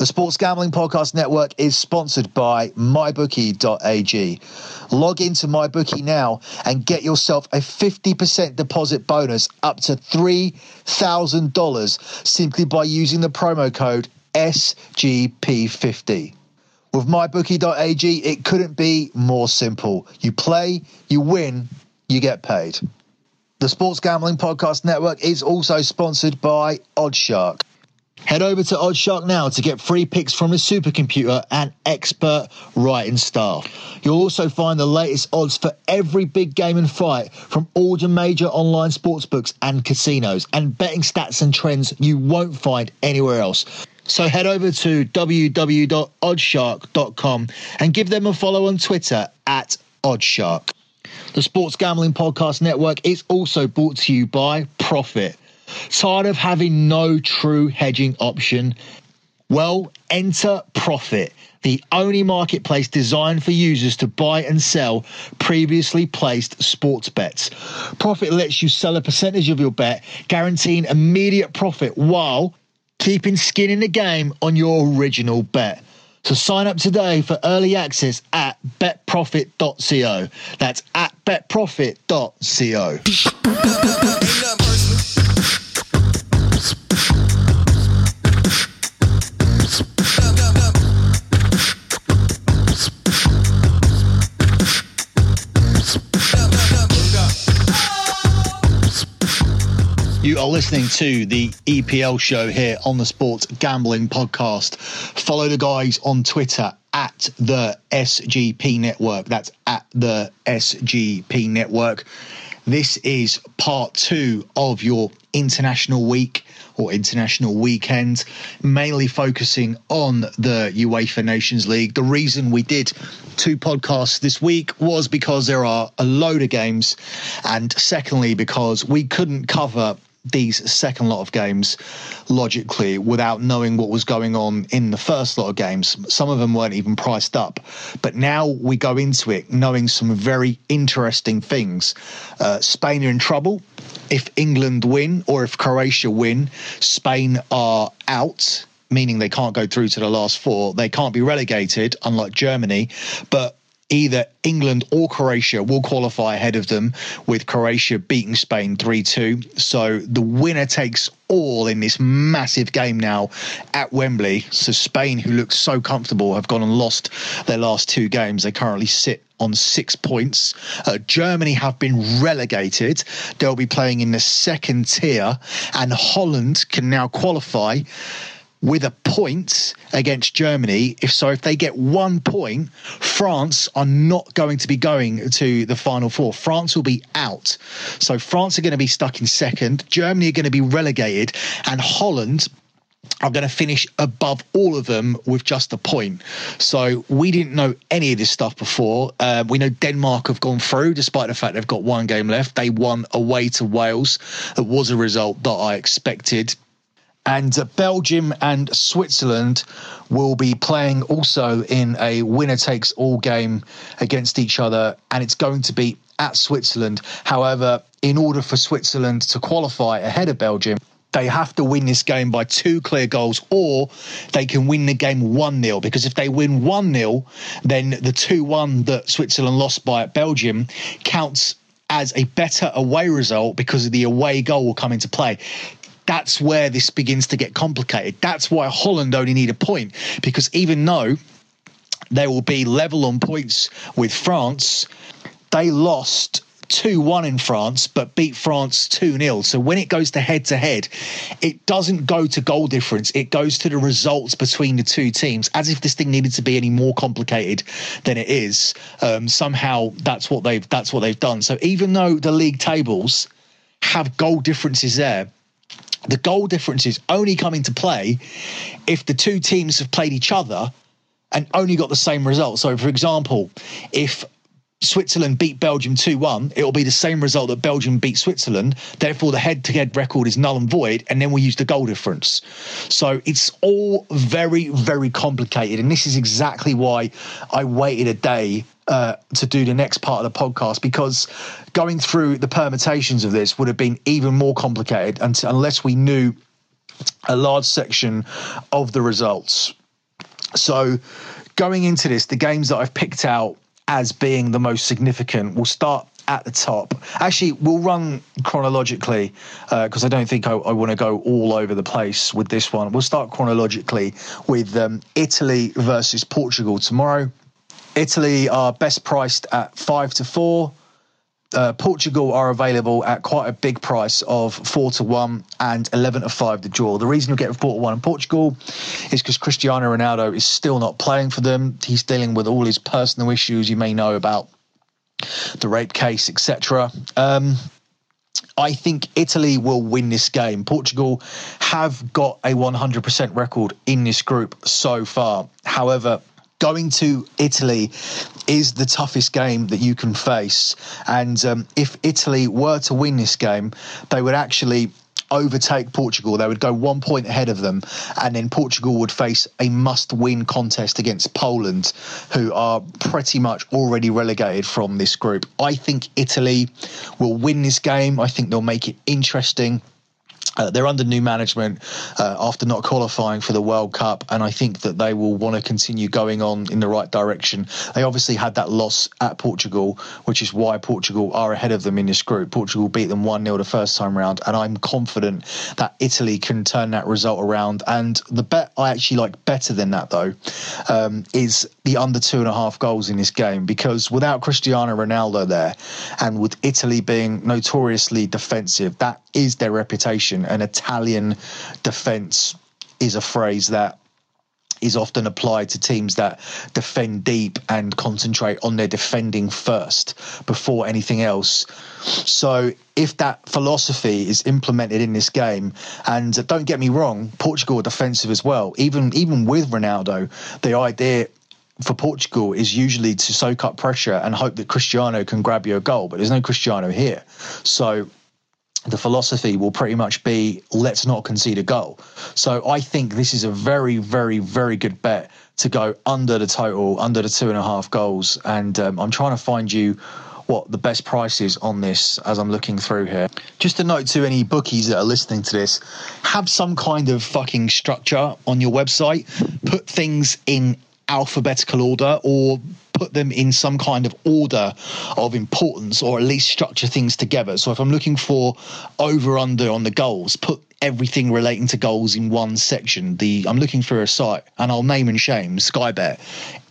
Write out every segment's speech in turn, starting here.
The Sports Gambling Podcast Network is sponsored by MyBookie.ag. Log into MyBookie now and get yourself a 50% deposit bonus up to $3,000 simply by using the promo code SGP50. With MyBookie.ag, it couldn't be more simple. You play, you win, you get paid. The Sports Gambling Podcast Network is also sponsored by Oddshark. Head over to Oddshark now to get free picks from the supercomputer and expert writing staff. You'll also find the latest odds for every big game and fight from all the major online sportsbooks and casinos, and betting stats and trends you won't find anywhere else. So head over to www.oddshark.com and give them a follow on Twitter at Oddshark. The Sports Gambling Podcast Network is also brought to you by Prophet. Tired of having no true hedging option? Well, enter Prophet, the only marketplace designed for users to buy and sell previously placed sports bets. Prophet lets you sell a percentage of your bet, guaranteeing immediate profit while keeping skin in the game on your original bet. So sign up today for early access at betprophet.co. That's at betprophet.co. You are listening to the EPL show here on the Sports Gambling Podcast. Follow the guys on Twitter at the SGP Network. That's at the SGP Network. This is part two of your international week or international weekend, mainly focusing on the UEFA Nations League. The reason we did two podcasts this week was because there are a load of games, and secondly, because we couldn't cover these second lot of games logically without knowing what was going on in the first lot of games. Some of them weren't even priced up. But now we go into it knowing some very interesting things. Uh, Spain are in trouble. If England win or if Croatia win, Spain are out meaning they can't go through to the last four. They can't be relegated, unlike Germany. But either England or Croatia will qualify ahead of them, with Croatia beating Spain 3 2. So the winner takes all in this massive game now at Wembley. So Spain, who looked so comfortable, have gone and lost their last two games. They currently sit on six points. Uh, Germany have been relegated. They'll be playing in the second tier, and Holland can now qualify with a point against Germany. If so, if they get one point, France are not going to be going to the final four. France will be out. So France are going to be stuck in second. Germany are going to be relegated, and Holland are going to finish above all of them with just a point. So we didn't know any of this stuff before. Uh, we know Denmark have gone through, despite the fact they've got one game left. They won away to Wales. It was a result that I expected and Belgium and Switzerland will be playing also in a winner takes all game against each other, and it's going to be at Switzerland. However, in order for Switzerland to qualify ahead of Belgium, they have to win this game by two clear goals, or they can win the game 1 0. Because if they win 1 0, then the 2 1 that Switzerland lost by at Belgium counts as a better away result because the away goal will come into play that's where this begins to get complicated. That's why Holland only need a point because even though they will be level on points with France, they lost 2 1 in France, but beat France 2 0. So when it goes to head to head, it doesn't go to goal difference. It goes to the results between the two teams, as if this thing needed to be any more complicated than it is. Um, somehow that's what they've that's what they've done. So even though the league tables have goal differences there, the goal differences only come into play if the two teams have played each other and only got the same result. So, for example, if Switzerland beat Belgium 2 1, it will be the same result that Belgium beat Switzerland. Therefore, the head to head record is null and void, and then we use the goal difference. So it's all very, very complicated. And this is exactly why I waited a day uh, to do the next part of the podcast because going through the permutations of this would have been even more complicated unless we knew a large section of the results. So going into this, the games that I've picked out as being the most significant will start at the top. Actually, we'll run chronologically because uh, I don't think I, I want to go all over the place with this one. We'll start chronologically with um, Italy versus Portugal tomorrow. Italy are best priced at five to four. Uh, Portugal are available at quite a big price of four to one and eleven to five to draw. The reason you get four to one in Portugal is because Cristiano Ronaldo is still not playing for them. He's dealing with all his personal issues you may know about the rape case, etc. Um, I think Italy will win this game. Portugal have got a 100% record in this group so far. However, going to Italy is the toughest game that you can face. And um, if Italy were to win this game, they would actually overtake Portugal. They would go one point ahead of them, and then Portugal would face a must win contest against Poland, who are pretty much already relegated from this group. I think Italy will win this game. I think they'll make it interesting. Uh, they're under new management uh, after not qualifying for the World Cup, and I think that they will want to continue going on in the right direction. They obviously had that loss at Portugal, which is why Portugal are ahead of them in this group. Portugal beat them 1 0 the first time round, and I'm confident that Italy can turn that result around. And the bet I actually like better than that, though, um, is the under two and a half goals in this game, because without Cristiano Ronaldo there, and with Italy being notoriously defensive, that is their reputation. An Italian defence is a phrase that is often applied to teams that defend deep and concentrate on their defending first before anything else. So, if that philosophy is implemented in this game, and don't get me wrong, Portugal are defensive as well. Even even with Ronaldo, the idea for Portugal is usually to soak up pressure and hope that Cristiano can grab you a goal, but there's no Cristiano here. So the philosophy will pretty much be let's not concede a goal. So I think this is a very, very, very good bet to go under the total, under the two and a half goals. And um, I'm trying to find you what the best price is on this as I'm looking through here. Just a note to any bookies that are listening to this have some kind of fucking structure on your website, put things in alphabetical order or put them in some kind of order of importance or at least structure things together. So if I'm looking for over under on the goals, put everything relating to goals in one section. The I'm looking for a site and I'll name and shame Sky Bet.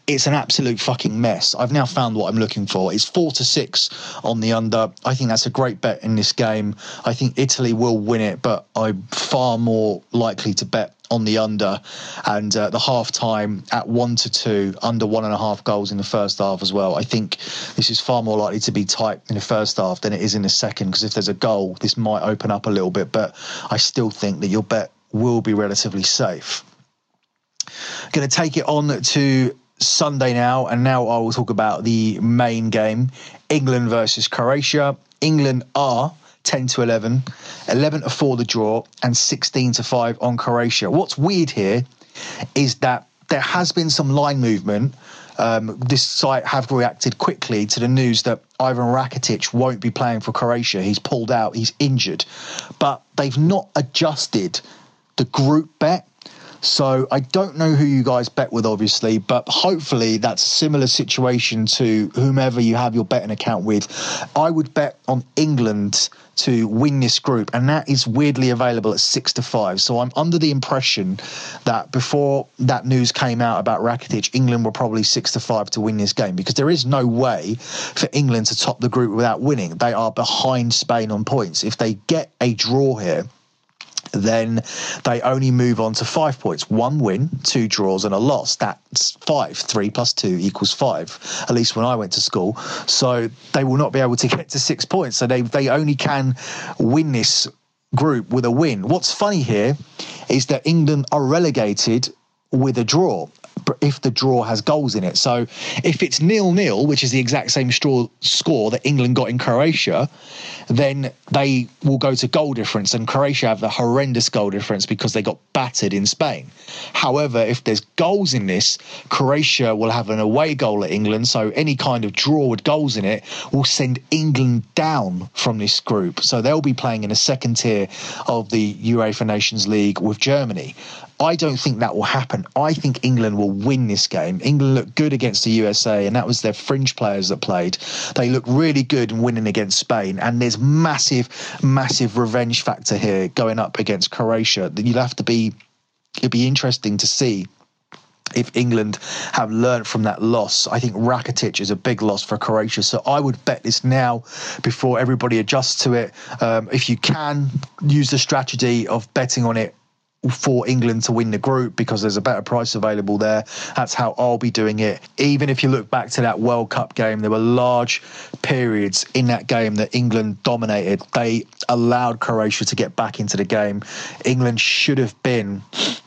It's an absolute fucking mess. I've now found what I'm looking for. It's four to six on the under. I think that's a great bet in this game. I think Italy will win it, but I'm far more likely to bet on the under, and uh, the half time at one to two, under one and a half goals in the first half as well. I think this is far more likely to be tight in the first half than it is in the second because if there's a goal, this might open up a little bit, but I still think that your bet will be relatively safe. Going to take it on to Sunday now, and now I will talk about the main game England versus Croatia. England are 10 to 11, 11 to 4 the draw, and 16 to 5 on Croatia. What's weird here is that there has been some line movement. Um, this site have reacted quickly to the news that Ivan Rakitic won't be playing for Croatia. He's pulled out, he's injured. But they've not adjusted the group bet so I don't know who you guys bet with, obviously, but hopefully that's a similar situation to whomever you have your betting account with. I would bet on England to win this group, and that is weirdly available at six to five. So I'm under the impression that before that news came out about Rakitic, England were probably six to five to win this game because there is no way for England to top the group without winning. They are behind Spain on points. If they get a draw here, then they only move on to five points one win, two draws, and a loss. That's five. Three plus two equals five, at least when I went to school. So they will not be able to get to six points. So they, they only can win this group with a win. What's funny here is that England are relegated with a draw if the draw has goals in it. So if it's nil nil, which is the exact same straw score that England got in Croatia, then they will go to goal difference, and Croatia have a horrendous goal difference because they got battered in Spain. However, if there's goals in this, Croatia will have an away goal at England, so any kind of draw with goals in it will send England down from this group. So they'll be playing in a second tier of the UEFA Nations League with Germany I don't think that will happen. I think England will win this game. England looked good against the USA, and that was their fringe players that played. They look really good in winning against Spain, and there's massive, massive revenge factor here going up against Croatia. You'll have to be. It'd be interesting to see if England have learned from that loss. I think Rakitic is a big loss for Croatia. So I would bet this now before everybody adjusts to it. Um, if you can, use the strategy of betting on it for England to win the group because there's a better price available there. That's how I'll be doing it. Even if you look back to that World Cup game, there were large periods in that game that England dominated. They allowed Croatia to get back into the game. England should have been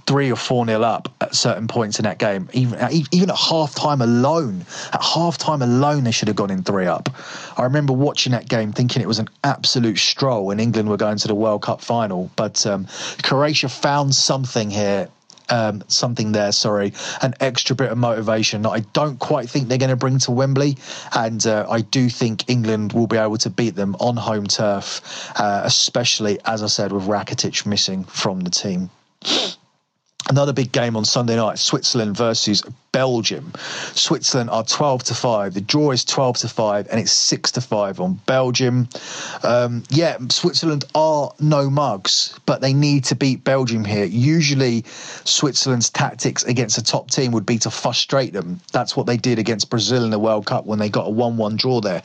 three or four nil up at certain points in that game. Even even at half time alone, at half time alone, they should have gone in three up. I remember watching that game thinking it was an absolute stroll and England were going to the World Cup final. But um, Croatia found something here um, something there, sorry, an extra bit of motivation that I don't quite think they're going to bring to Wembley. And uh, I do think England will be able to beat them on home turf, uh, especially, as I said, with Rakitic missing from the team. Another big game on Sunday night: Switzerland versus Belgium. Switzerland are 12 to 5. The draw is 12 to 5 and it's 6 to 5 on Belgium. Um, yeah, Switzerland are no mugs, but they need to beat Belgium here. Usually, Switzerland's tactics against a top team would be to frustrate them. That's what they did against Brazil in the World Cup when they got a 1 1 draw there.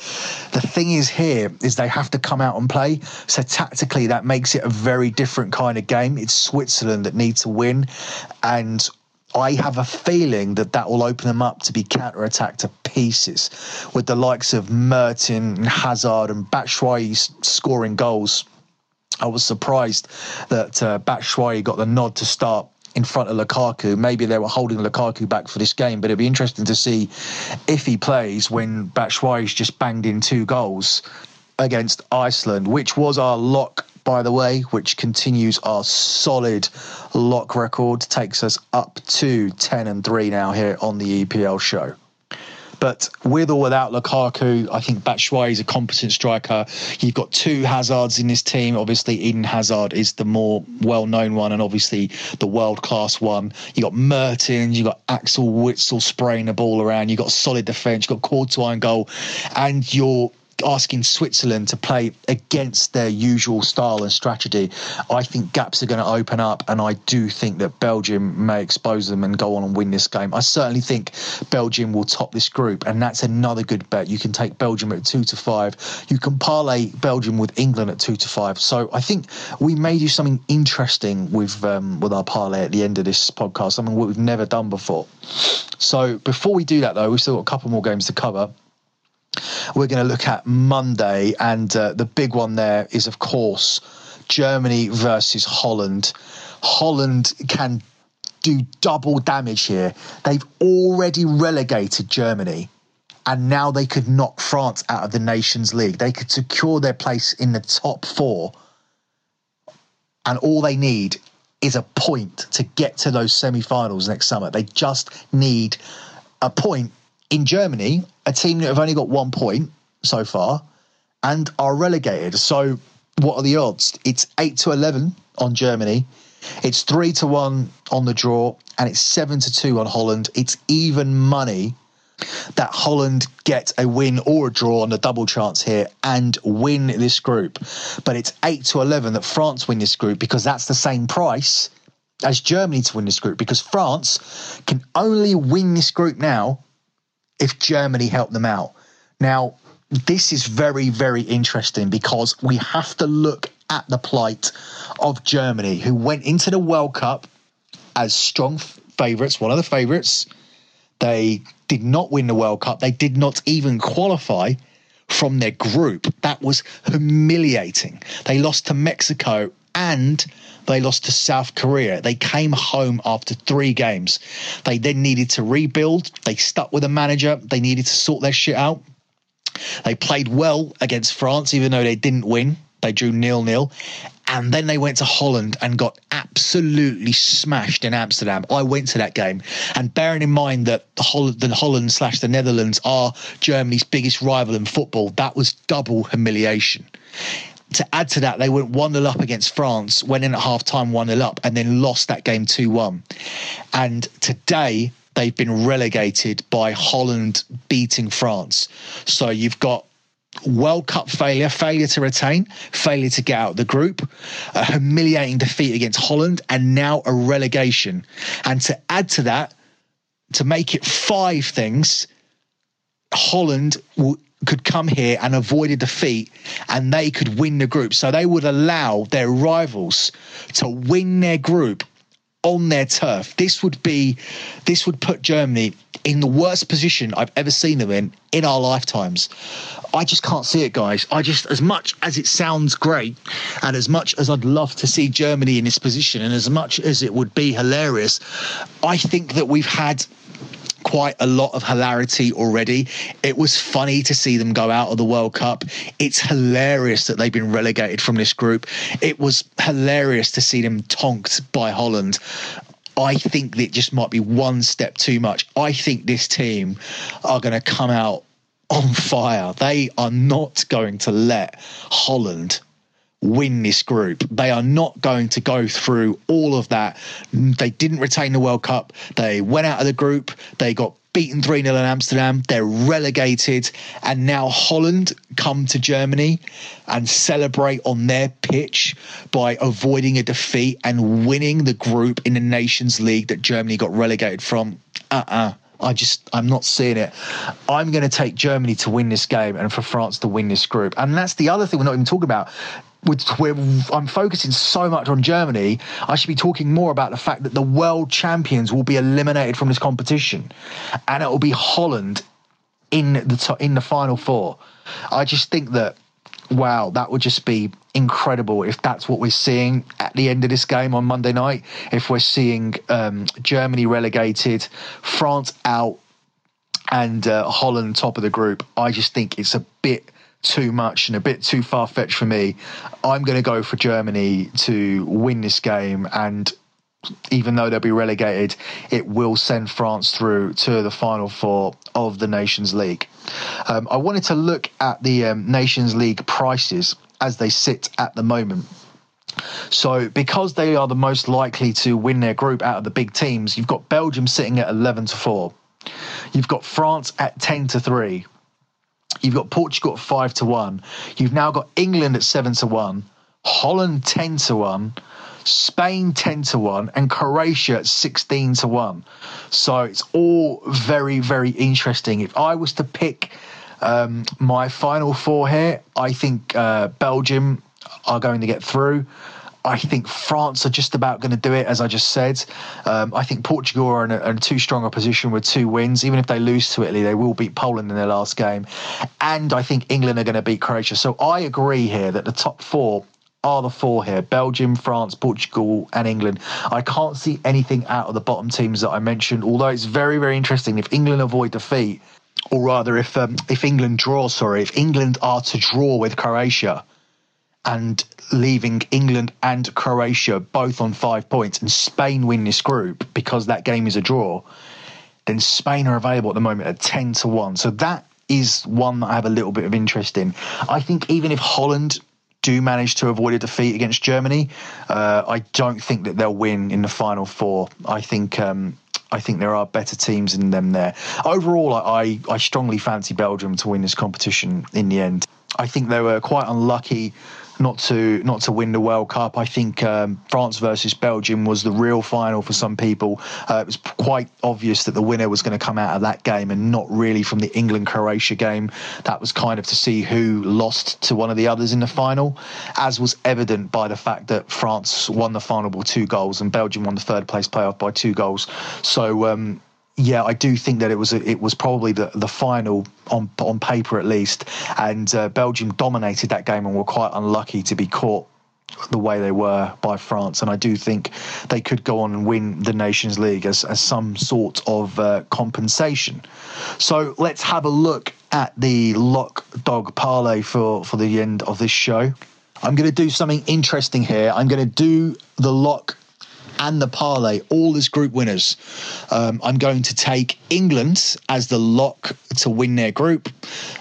The thing is, here is they have to come out and play. So, tactically, that makes it a very different kind of game. It's Switzerland that need to win. And I have a feeling that that will open them up to be counter-attacked to pieces with the likes of Mertens, and Hazard, and Batshuayi scoring goals. I was surprised that uh, Batshuayi got the nod to start in front of Lukaku. Maybe they were holding Lukaku back for this game, but it'd be interesting to see if he plays when Batshuayi's just banged in two goals against Iceland, which was our lock by the way, which continues our solid lock record, takes us up to 10 and 3 now here on the EPL show. But with or without Lukaku, I think Batshuayi is a competent striker. You've got two Hazards in this team. Obviously, Eden Hazard is the more well-known one, and obviously the world-class one. You got Mertens, you got Axel Witsel spraying the ball around. You've got solid defence. You've got Courtois in goal, and you're asking Switzerland to play against their usual style and strategy, I think gaps are going to open up, and I do think that Belgium may expose them and go on and win this game. I certainly think Belgium will top this group, and that's another good bet. You can take Belgium at two to five. You can parlay Belgium with England at two to five. So I think we may do something interesting with um, with our parlay at the end of this podcast, something we've never done before. So before we do that, though, we've still got a couple more games to cover we're going to look at Monday, and uh, the big one there is, of course, Germany versus Holland. Holland can do double damage here. They've already relegated Germany, and now they could knock France out of the Nations League. They could secure their place in the top four, and all they need is a point to get to those semi finals next summer. They just need a point in Germany, a team that have only got one point so far and are relegated. So, what are the odds? It's 8 to 11 on Germany. It's 3 to 1 on the draw and it's 7 to 2 on Holland. It's even money that Holland get a win or a draw on the double chance here and win this group. But it's 8 to 11 that France win this group because that's the same price as Germany to win this group because France can only win this group now if Germany help them out. Now, this is very, very interesting because we have to look at the plight of Germany, who went into the World Cup as strong favourites, one of the favourites. They did not win the World Cup. They did not even qualify from their group. That was humiliating. They lost to Mexico and they lost to South Korea. They came home after three games. They then needed to rebuild. They stuck with a manager. They needed to sort their shit out. They played well against France, even though they didn't win. They drew nil nil. And then they went to Holland and got absolutely smashed in Amsterdam. I went to that game. And bearing in mind that Holland, the Holland slash the Netherlands are Germany's biggest rival in football, that was double humiliation to add to that, they went 1 0 up against France, went in at half time 1 0 up, and then lost that game 2 1. And today, they've been relegated by Holland beating France. So you've got World Cup failure, failure to retain, failure to get out of the group, a humiliating defeat against Holland, and now a relegation. And to add to that, to make it five things, Holland will, could come here and avoid a defeat and they could win the group. So they would allow their rivals to win their group on their turf. This would be this would put Germany in the worst position I've ever seen them in in our lifetimes. I just can't see it, guys. I just, as much as it sounds great, and as much as I'd love to see Germany in this position, and as much as it would be hilarious, I think that we've had quite a lot of hilarity already. It was funny to see them go out of the World Cup. It's hilarious that they've been relegated from this group. It was hilarious to see them tonked by Holland. I think that just might be one step too much. I think this team are going to come out on fire. They are not going to let Holland win this group. They are not going to go through all of that. They didn't retain the World Cup. They went out of the group. They got beaten 3 0 in Amsterdam. They're relegated. And now Holland come to Germany and celebrate on their pitch by avoiding a defeat and winning the group in the Nations League that Germany got relegated from. Uh uh-uh. uh I just I'm not seeing it. I'm going to take Germany to win this game and for France to win this group. And that's the other thing we're not even talking about. Where I'm focusing so much on Germany, I should be talking more about the fact that the world champions will be eliminated from this competition, and it will be Holland in the in the final four. I just think that wow, that would just be incredible if that's what we're seeing at the end of this game on Monday night. If we're seeing um, Germany relegated, France out, and uh, Holland top of the group, I just think it's a bit too much and a bit too far fetched for me. I'm going to go for Germany to win this game and even though they'll be relegated, it will send France through to the final four of the Nations League. Um, I wanted to look at the um, Nations League prices as they sit at the moment. So, because they are the most likely to win their group out of the big teams, you've got Belgium sitting at 11 to 4. You've got France at 10 to 3. You've got Portugal at 5 to 1. You've now got England at 7 to 1. Holland 10 to 1. Spain 10 to 1 and Croatia 16 to 1. So it's all very, very interesting. If I was to pick um, my final four here, I think uh, Belgium are going to get through. I think France are just about going to do it, as I just said. Um, I think Portugal are in a, in too strong a position with two wins. Even if they lose to Italy, they will beat Poland in their last game. And I think England are going to beat Croatia. So I agree here that the top four are the four here Belgium, France, Portugal, and England. I can't see anything out of the bottom teams that I mentioned, although it's very, very interesting. If England avoid defeat, or rather, if um, if England draw, sorry, if England are to draw with Croatia and leaving England and Croatia both on five points and Spain win this group because that game is a draw, then Spain are available at the moment at 10 to 1. So that is one that I have a little bit of interest in. I think even if Holland do manage to avoid a defeat against Germany, uh, I don't think that they'll win in the final four. I think. Um, I think there are better teams in them there. Overall, I, I strongly fancy Belgium to win this competition in the end. I think they were quite unlucky not to not to win the World Cup. I think um, France versus Belgium was the real final for some people. Uh, it was quite obvious that the winner was going to come out of that game, and not really from the England Croatia game. That was kind of to see who lost to one of the others in the final, as was evident by the fact that France won the final by two goals and Belgium won the third place playoff by two goals. So. Um, yeah, I do think that it was a, it was probably the, the final on on paper at least, and uh, Belgium dominated that game and were quite unlucky to be caught the way they were by France, and I do think they could go on and win the Nations League as, as some sort of uh, compensation. So let's have a look at the lock dog parlay for for the end of this show. I'm going to do something interesting here. I'm going to do the lock and the parlay, all as group winners. Um, I'm going to take England as the lock to win their group.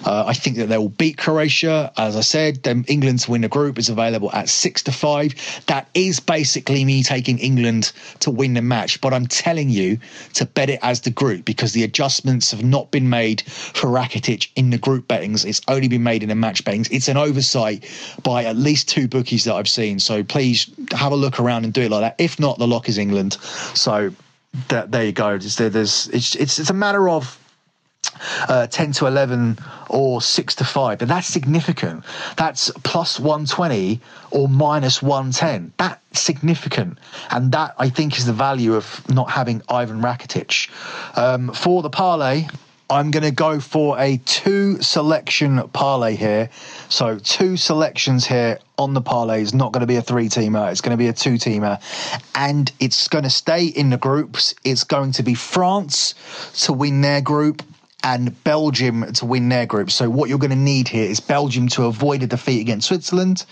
Uh, I think that they will beat Croatia. As I said, then England to win the group is available at six to five. That is basically me taking England to win the match, but I'm telling you to bet it as the group because the adjustments have not been made for Rakitic in the group bettings. It's only been made in the match bettings. It's an oversight by at least two bookies that I've seen. So please have a look around and do it like that. If not, the lock is England. So that, there you go. There's, it's, it's, it's a matter of uh, 10 to 11 or 6 to 5 but that's significant that's plus 120 or minus 110 that's significant and that i think is the value of not having ivan rakitic um, for the parlay I'm going to go for a two selection parlay here. So, two selections here on the parlay is not going to be a three teamer, it's going to be a two teamer. And it's going to stay in the groups. It's going to be France to win their group and Belgium to win their group. So what you're going to need here is Belgium to avoid a defeat against Switzerland,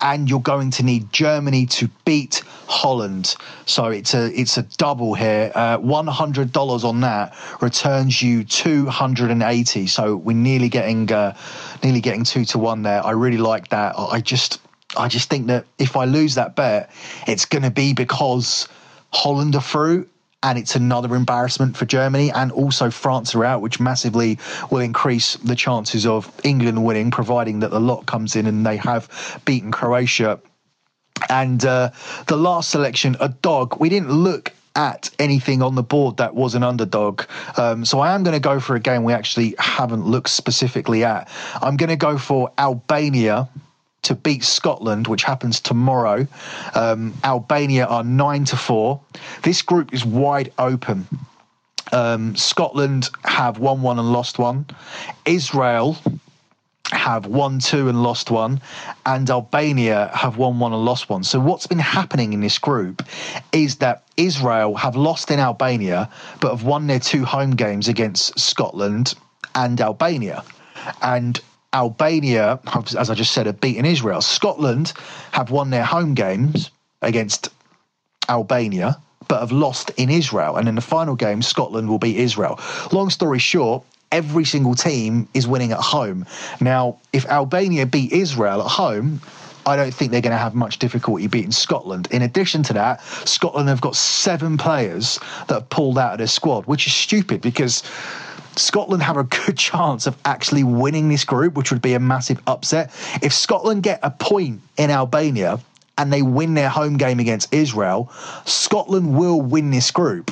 and you're going to need Germany to beat Holland. So it's a it's a double here. Uh, One hundred dollars on that returns you two hundred and eighty. So we're nearly getting uh, nearly getting two to one there. I really like that. I just I just think that if I lose that bet, it's going to be because Holland are through and it's another embarrassment for Germany and also France are out, which massively will increase the chances of England winning, providing that the lot comes in and they have beaten Croatia. And uh, the last selection, a dog. We didn't look at anything on the board that was an underdog. Um, so I am going to go for a game we actually haven't looked specifically at. I'm going to go for Albania to beat Scotland, which happens tomorrow. Um, Albania are nine to four. This group is wide open. Um, Scotland have won one and lost one. Israel have won two and lost one, and Albania have won one and lost one. So, what's been happening in this group is that Israel have lost in Albania, but have won their two home games against Scotland and Albania. And Albania, as I just said, have beaten Israel. Scotland have won their home games against Albania, but have lost in Israel. And in the final game, Scotland will beat Israel. Long story short, every single team is winning at home. Now, if Albania beat Israel at home, I don't think they're going to have much difficulty beating Scotland. In addition to that, Scotland have got seven players that have pulled out of their squad, which is stupid because Scotland have a good chance of actually winning this group, which would be a massive upset. If Scotland get a point in Albania and they win their home game against Israel, Scotland will win this group.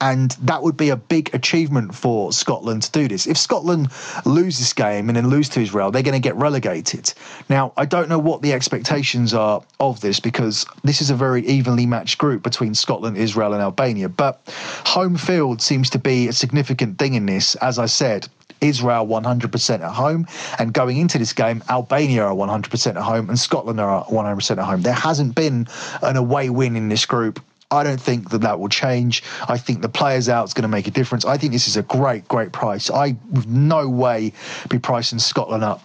And that would be a big achievement for Scotland to do this. If Scotland lose this game and then lose to Israel, they're going to get relegated. Now, I don't know what the expectations are of this because this is a very evenly matched group between Scotland, Israel, and Albania. But home field seems to be a significant thing in this. As I said, Israel 100% at home. And going into this game, Albania are 100% at home and Scotland are 100% at home. There hasn't been an away win in this group I don't think that that will change. I think the players out is going to make a difference. I think this is a great, great price. I would no way be pricing Scotland up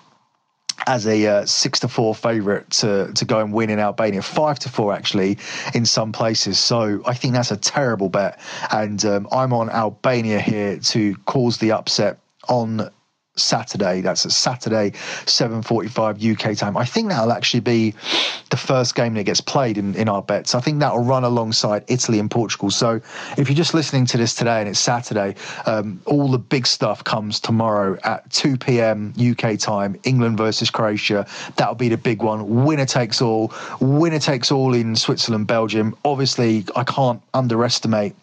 as a uh, six to four favourite to to go and win in Albania, five to four actually in some places. So I think that's a terrible bet, and um, I'm on Albania here to cause the upset on Saturday. That's a Saturday, 7.45 UK time. I think that'll actually be the first game that gets played in, in our bets. I think that'll run alongside Italy and Portugal. So if you're just listening to this today and it's Saturday, um, all the big stuff comes tomorrow at 2 p.m. UK time, England versus Croatia. That'll be the big one. Winner takes all. Winner takes all in Switzerland, Belgium. Obviously, I can't underestimate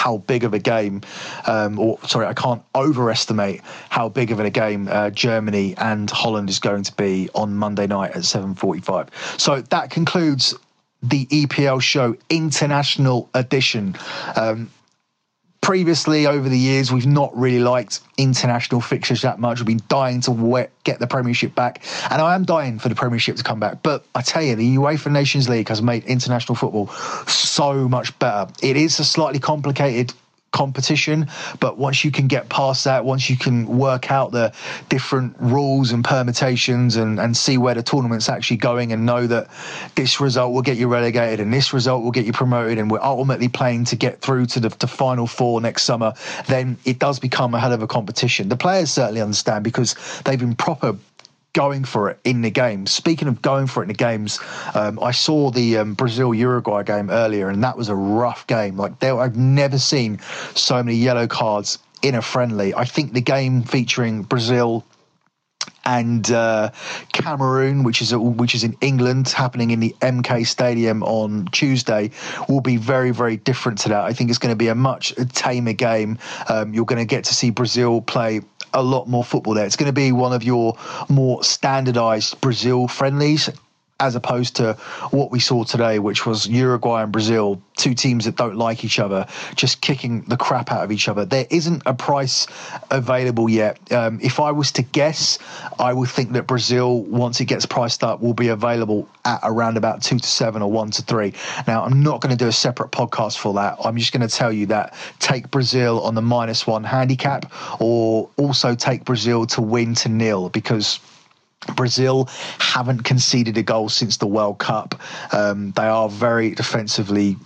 how big of a game, um, or sorry, I can't overestimate how big of a game uh, Germany and Holland is going to be on Monday night at 7:45. So that concludes the EPL show international edition. Um, previously over the years we've not really liked international fixtures that much. We've been dying to get the premiership back. And i am dying for the premiership to come back. But i tell you the uefa nations league has made international football so much better. It is a slightly complicated competition. But once you can get past that, once you can work out the different rules and permutations and, and see where the tournament's actually going and know that this result will get you relegated and this result will get you promoted and we're ultimately playing to get through to the to final four next summer, then it does become a hell of a competition. The players certainly understand because they've been proper going for it in the game. Speaking of going for it in the games, um, I saw the um, Brazil Uruguay game earlier, and that was a rough game. Like there, I've never seen so many yellow cards in a friendly. I think the game featuring Brazil and uh, Cameroon, which is a, which is in England, happening in the MK Stadium on Tuesday, will be very very different to that. I think it's going to be a much tamer game. Um, you're going to get to see Brazil play a lot more football there. It's going to be one of your more standardized Brazil friendlies as opposed to what we saw today, which was Uruguay and Brazil, two teams that don't like each other, just kicking the crap out of each other. There isn't a price available yet. Um, if I was to guess, I would think that Brazil, once it gets priced up, will be available at around about two to seven or one to three. Now, I'm not going to do a separate podcast for that. I'm just going to tell you that take Brazil on the minus one handicap or also take Brazil to win to nil because Brazil haven't conceded a goal since the World Cup. Um, they are very defensively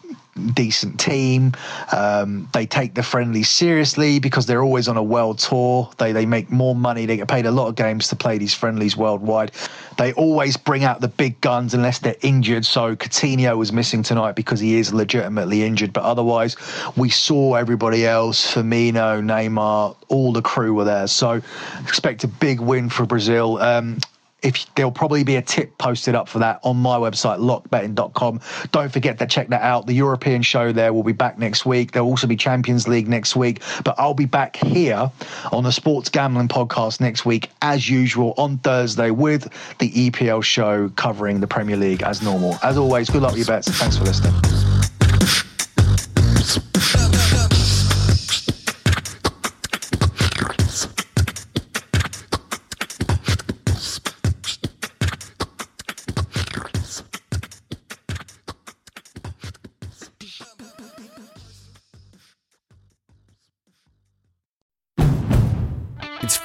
decent team. Um, they take the friendlies seriously because they're always on a world tour. They they make more money. They get paid a lot of games to play these friendlies worldwide. They always bring out the big guns unless they're injured. So Coutinho was missing tonight because he is legitimately injured. But otherwise, we saw everybody else: Firmino, Neymar, all the crew were there. So expect a big win for Brazil. Um, if there'll probably be a tip posted up for that on my website lockbetting.com don't forget to check that out. The european show there will be back next week. There'll also be champions league next week. But i'll be back here on the sports gambling podcast next week as usual on thursday with the epl show covering the premier league as normal. As always good luck with your bets. Thanks for listening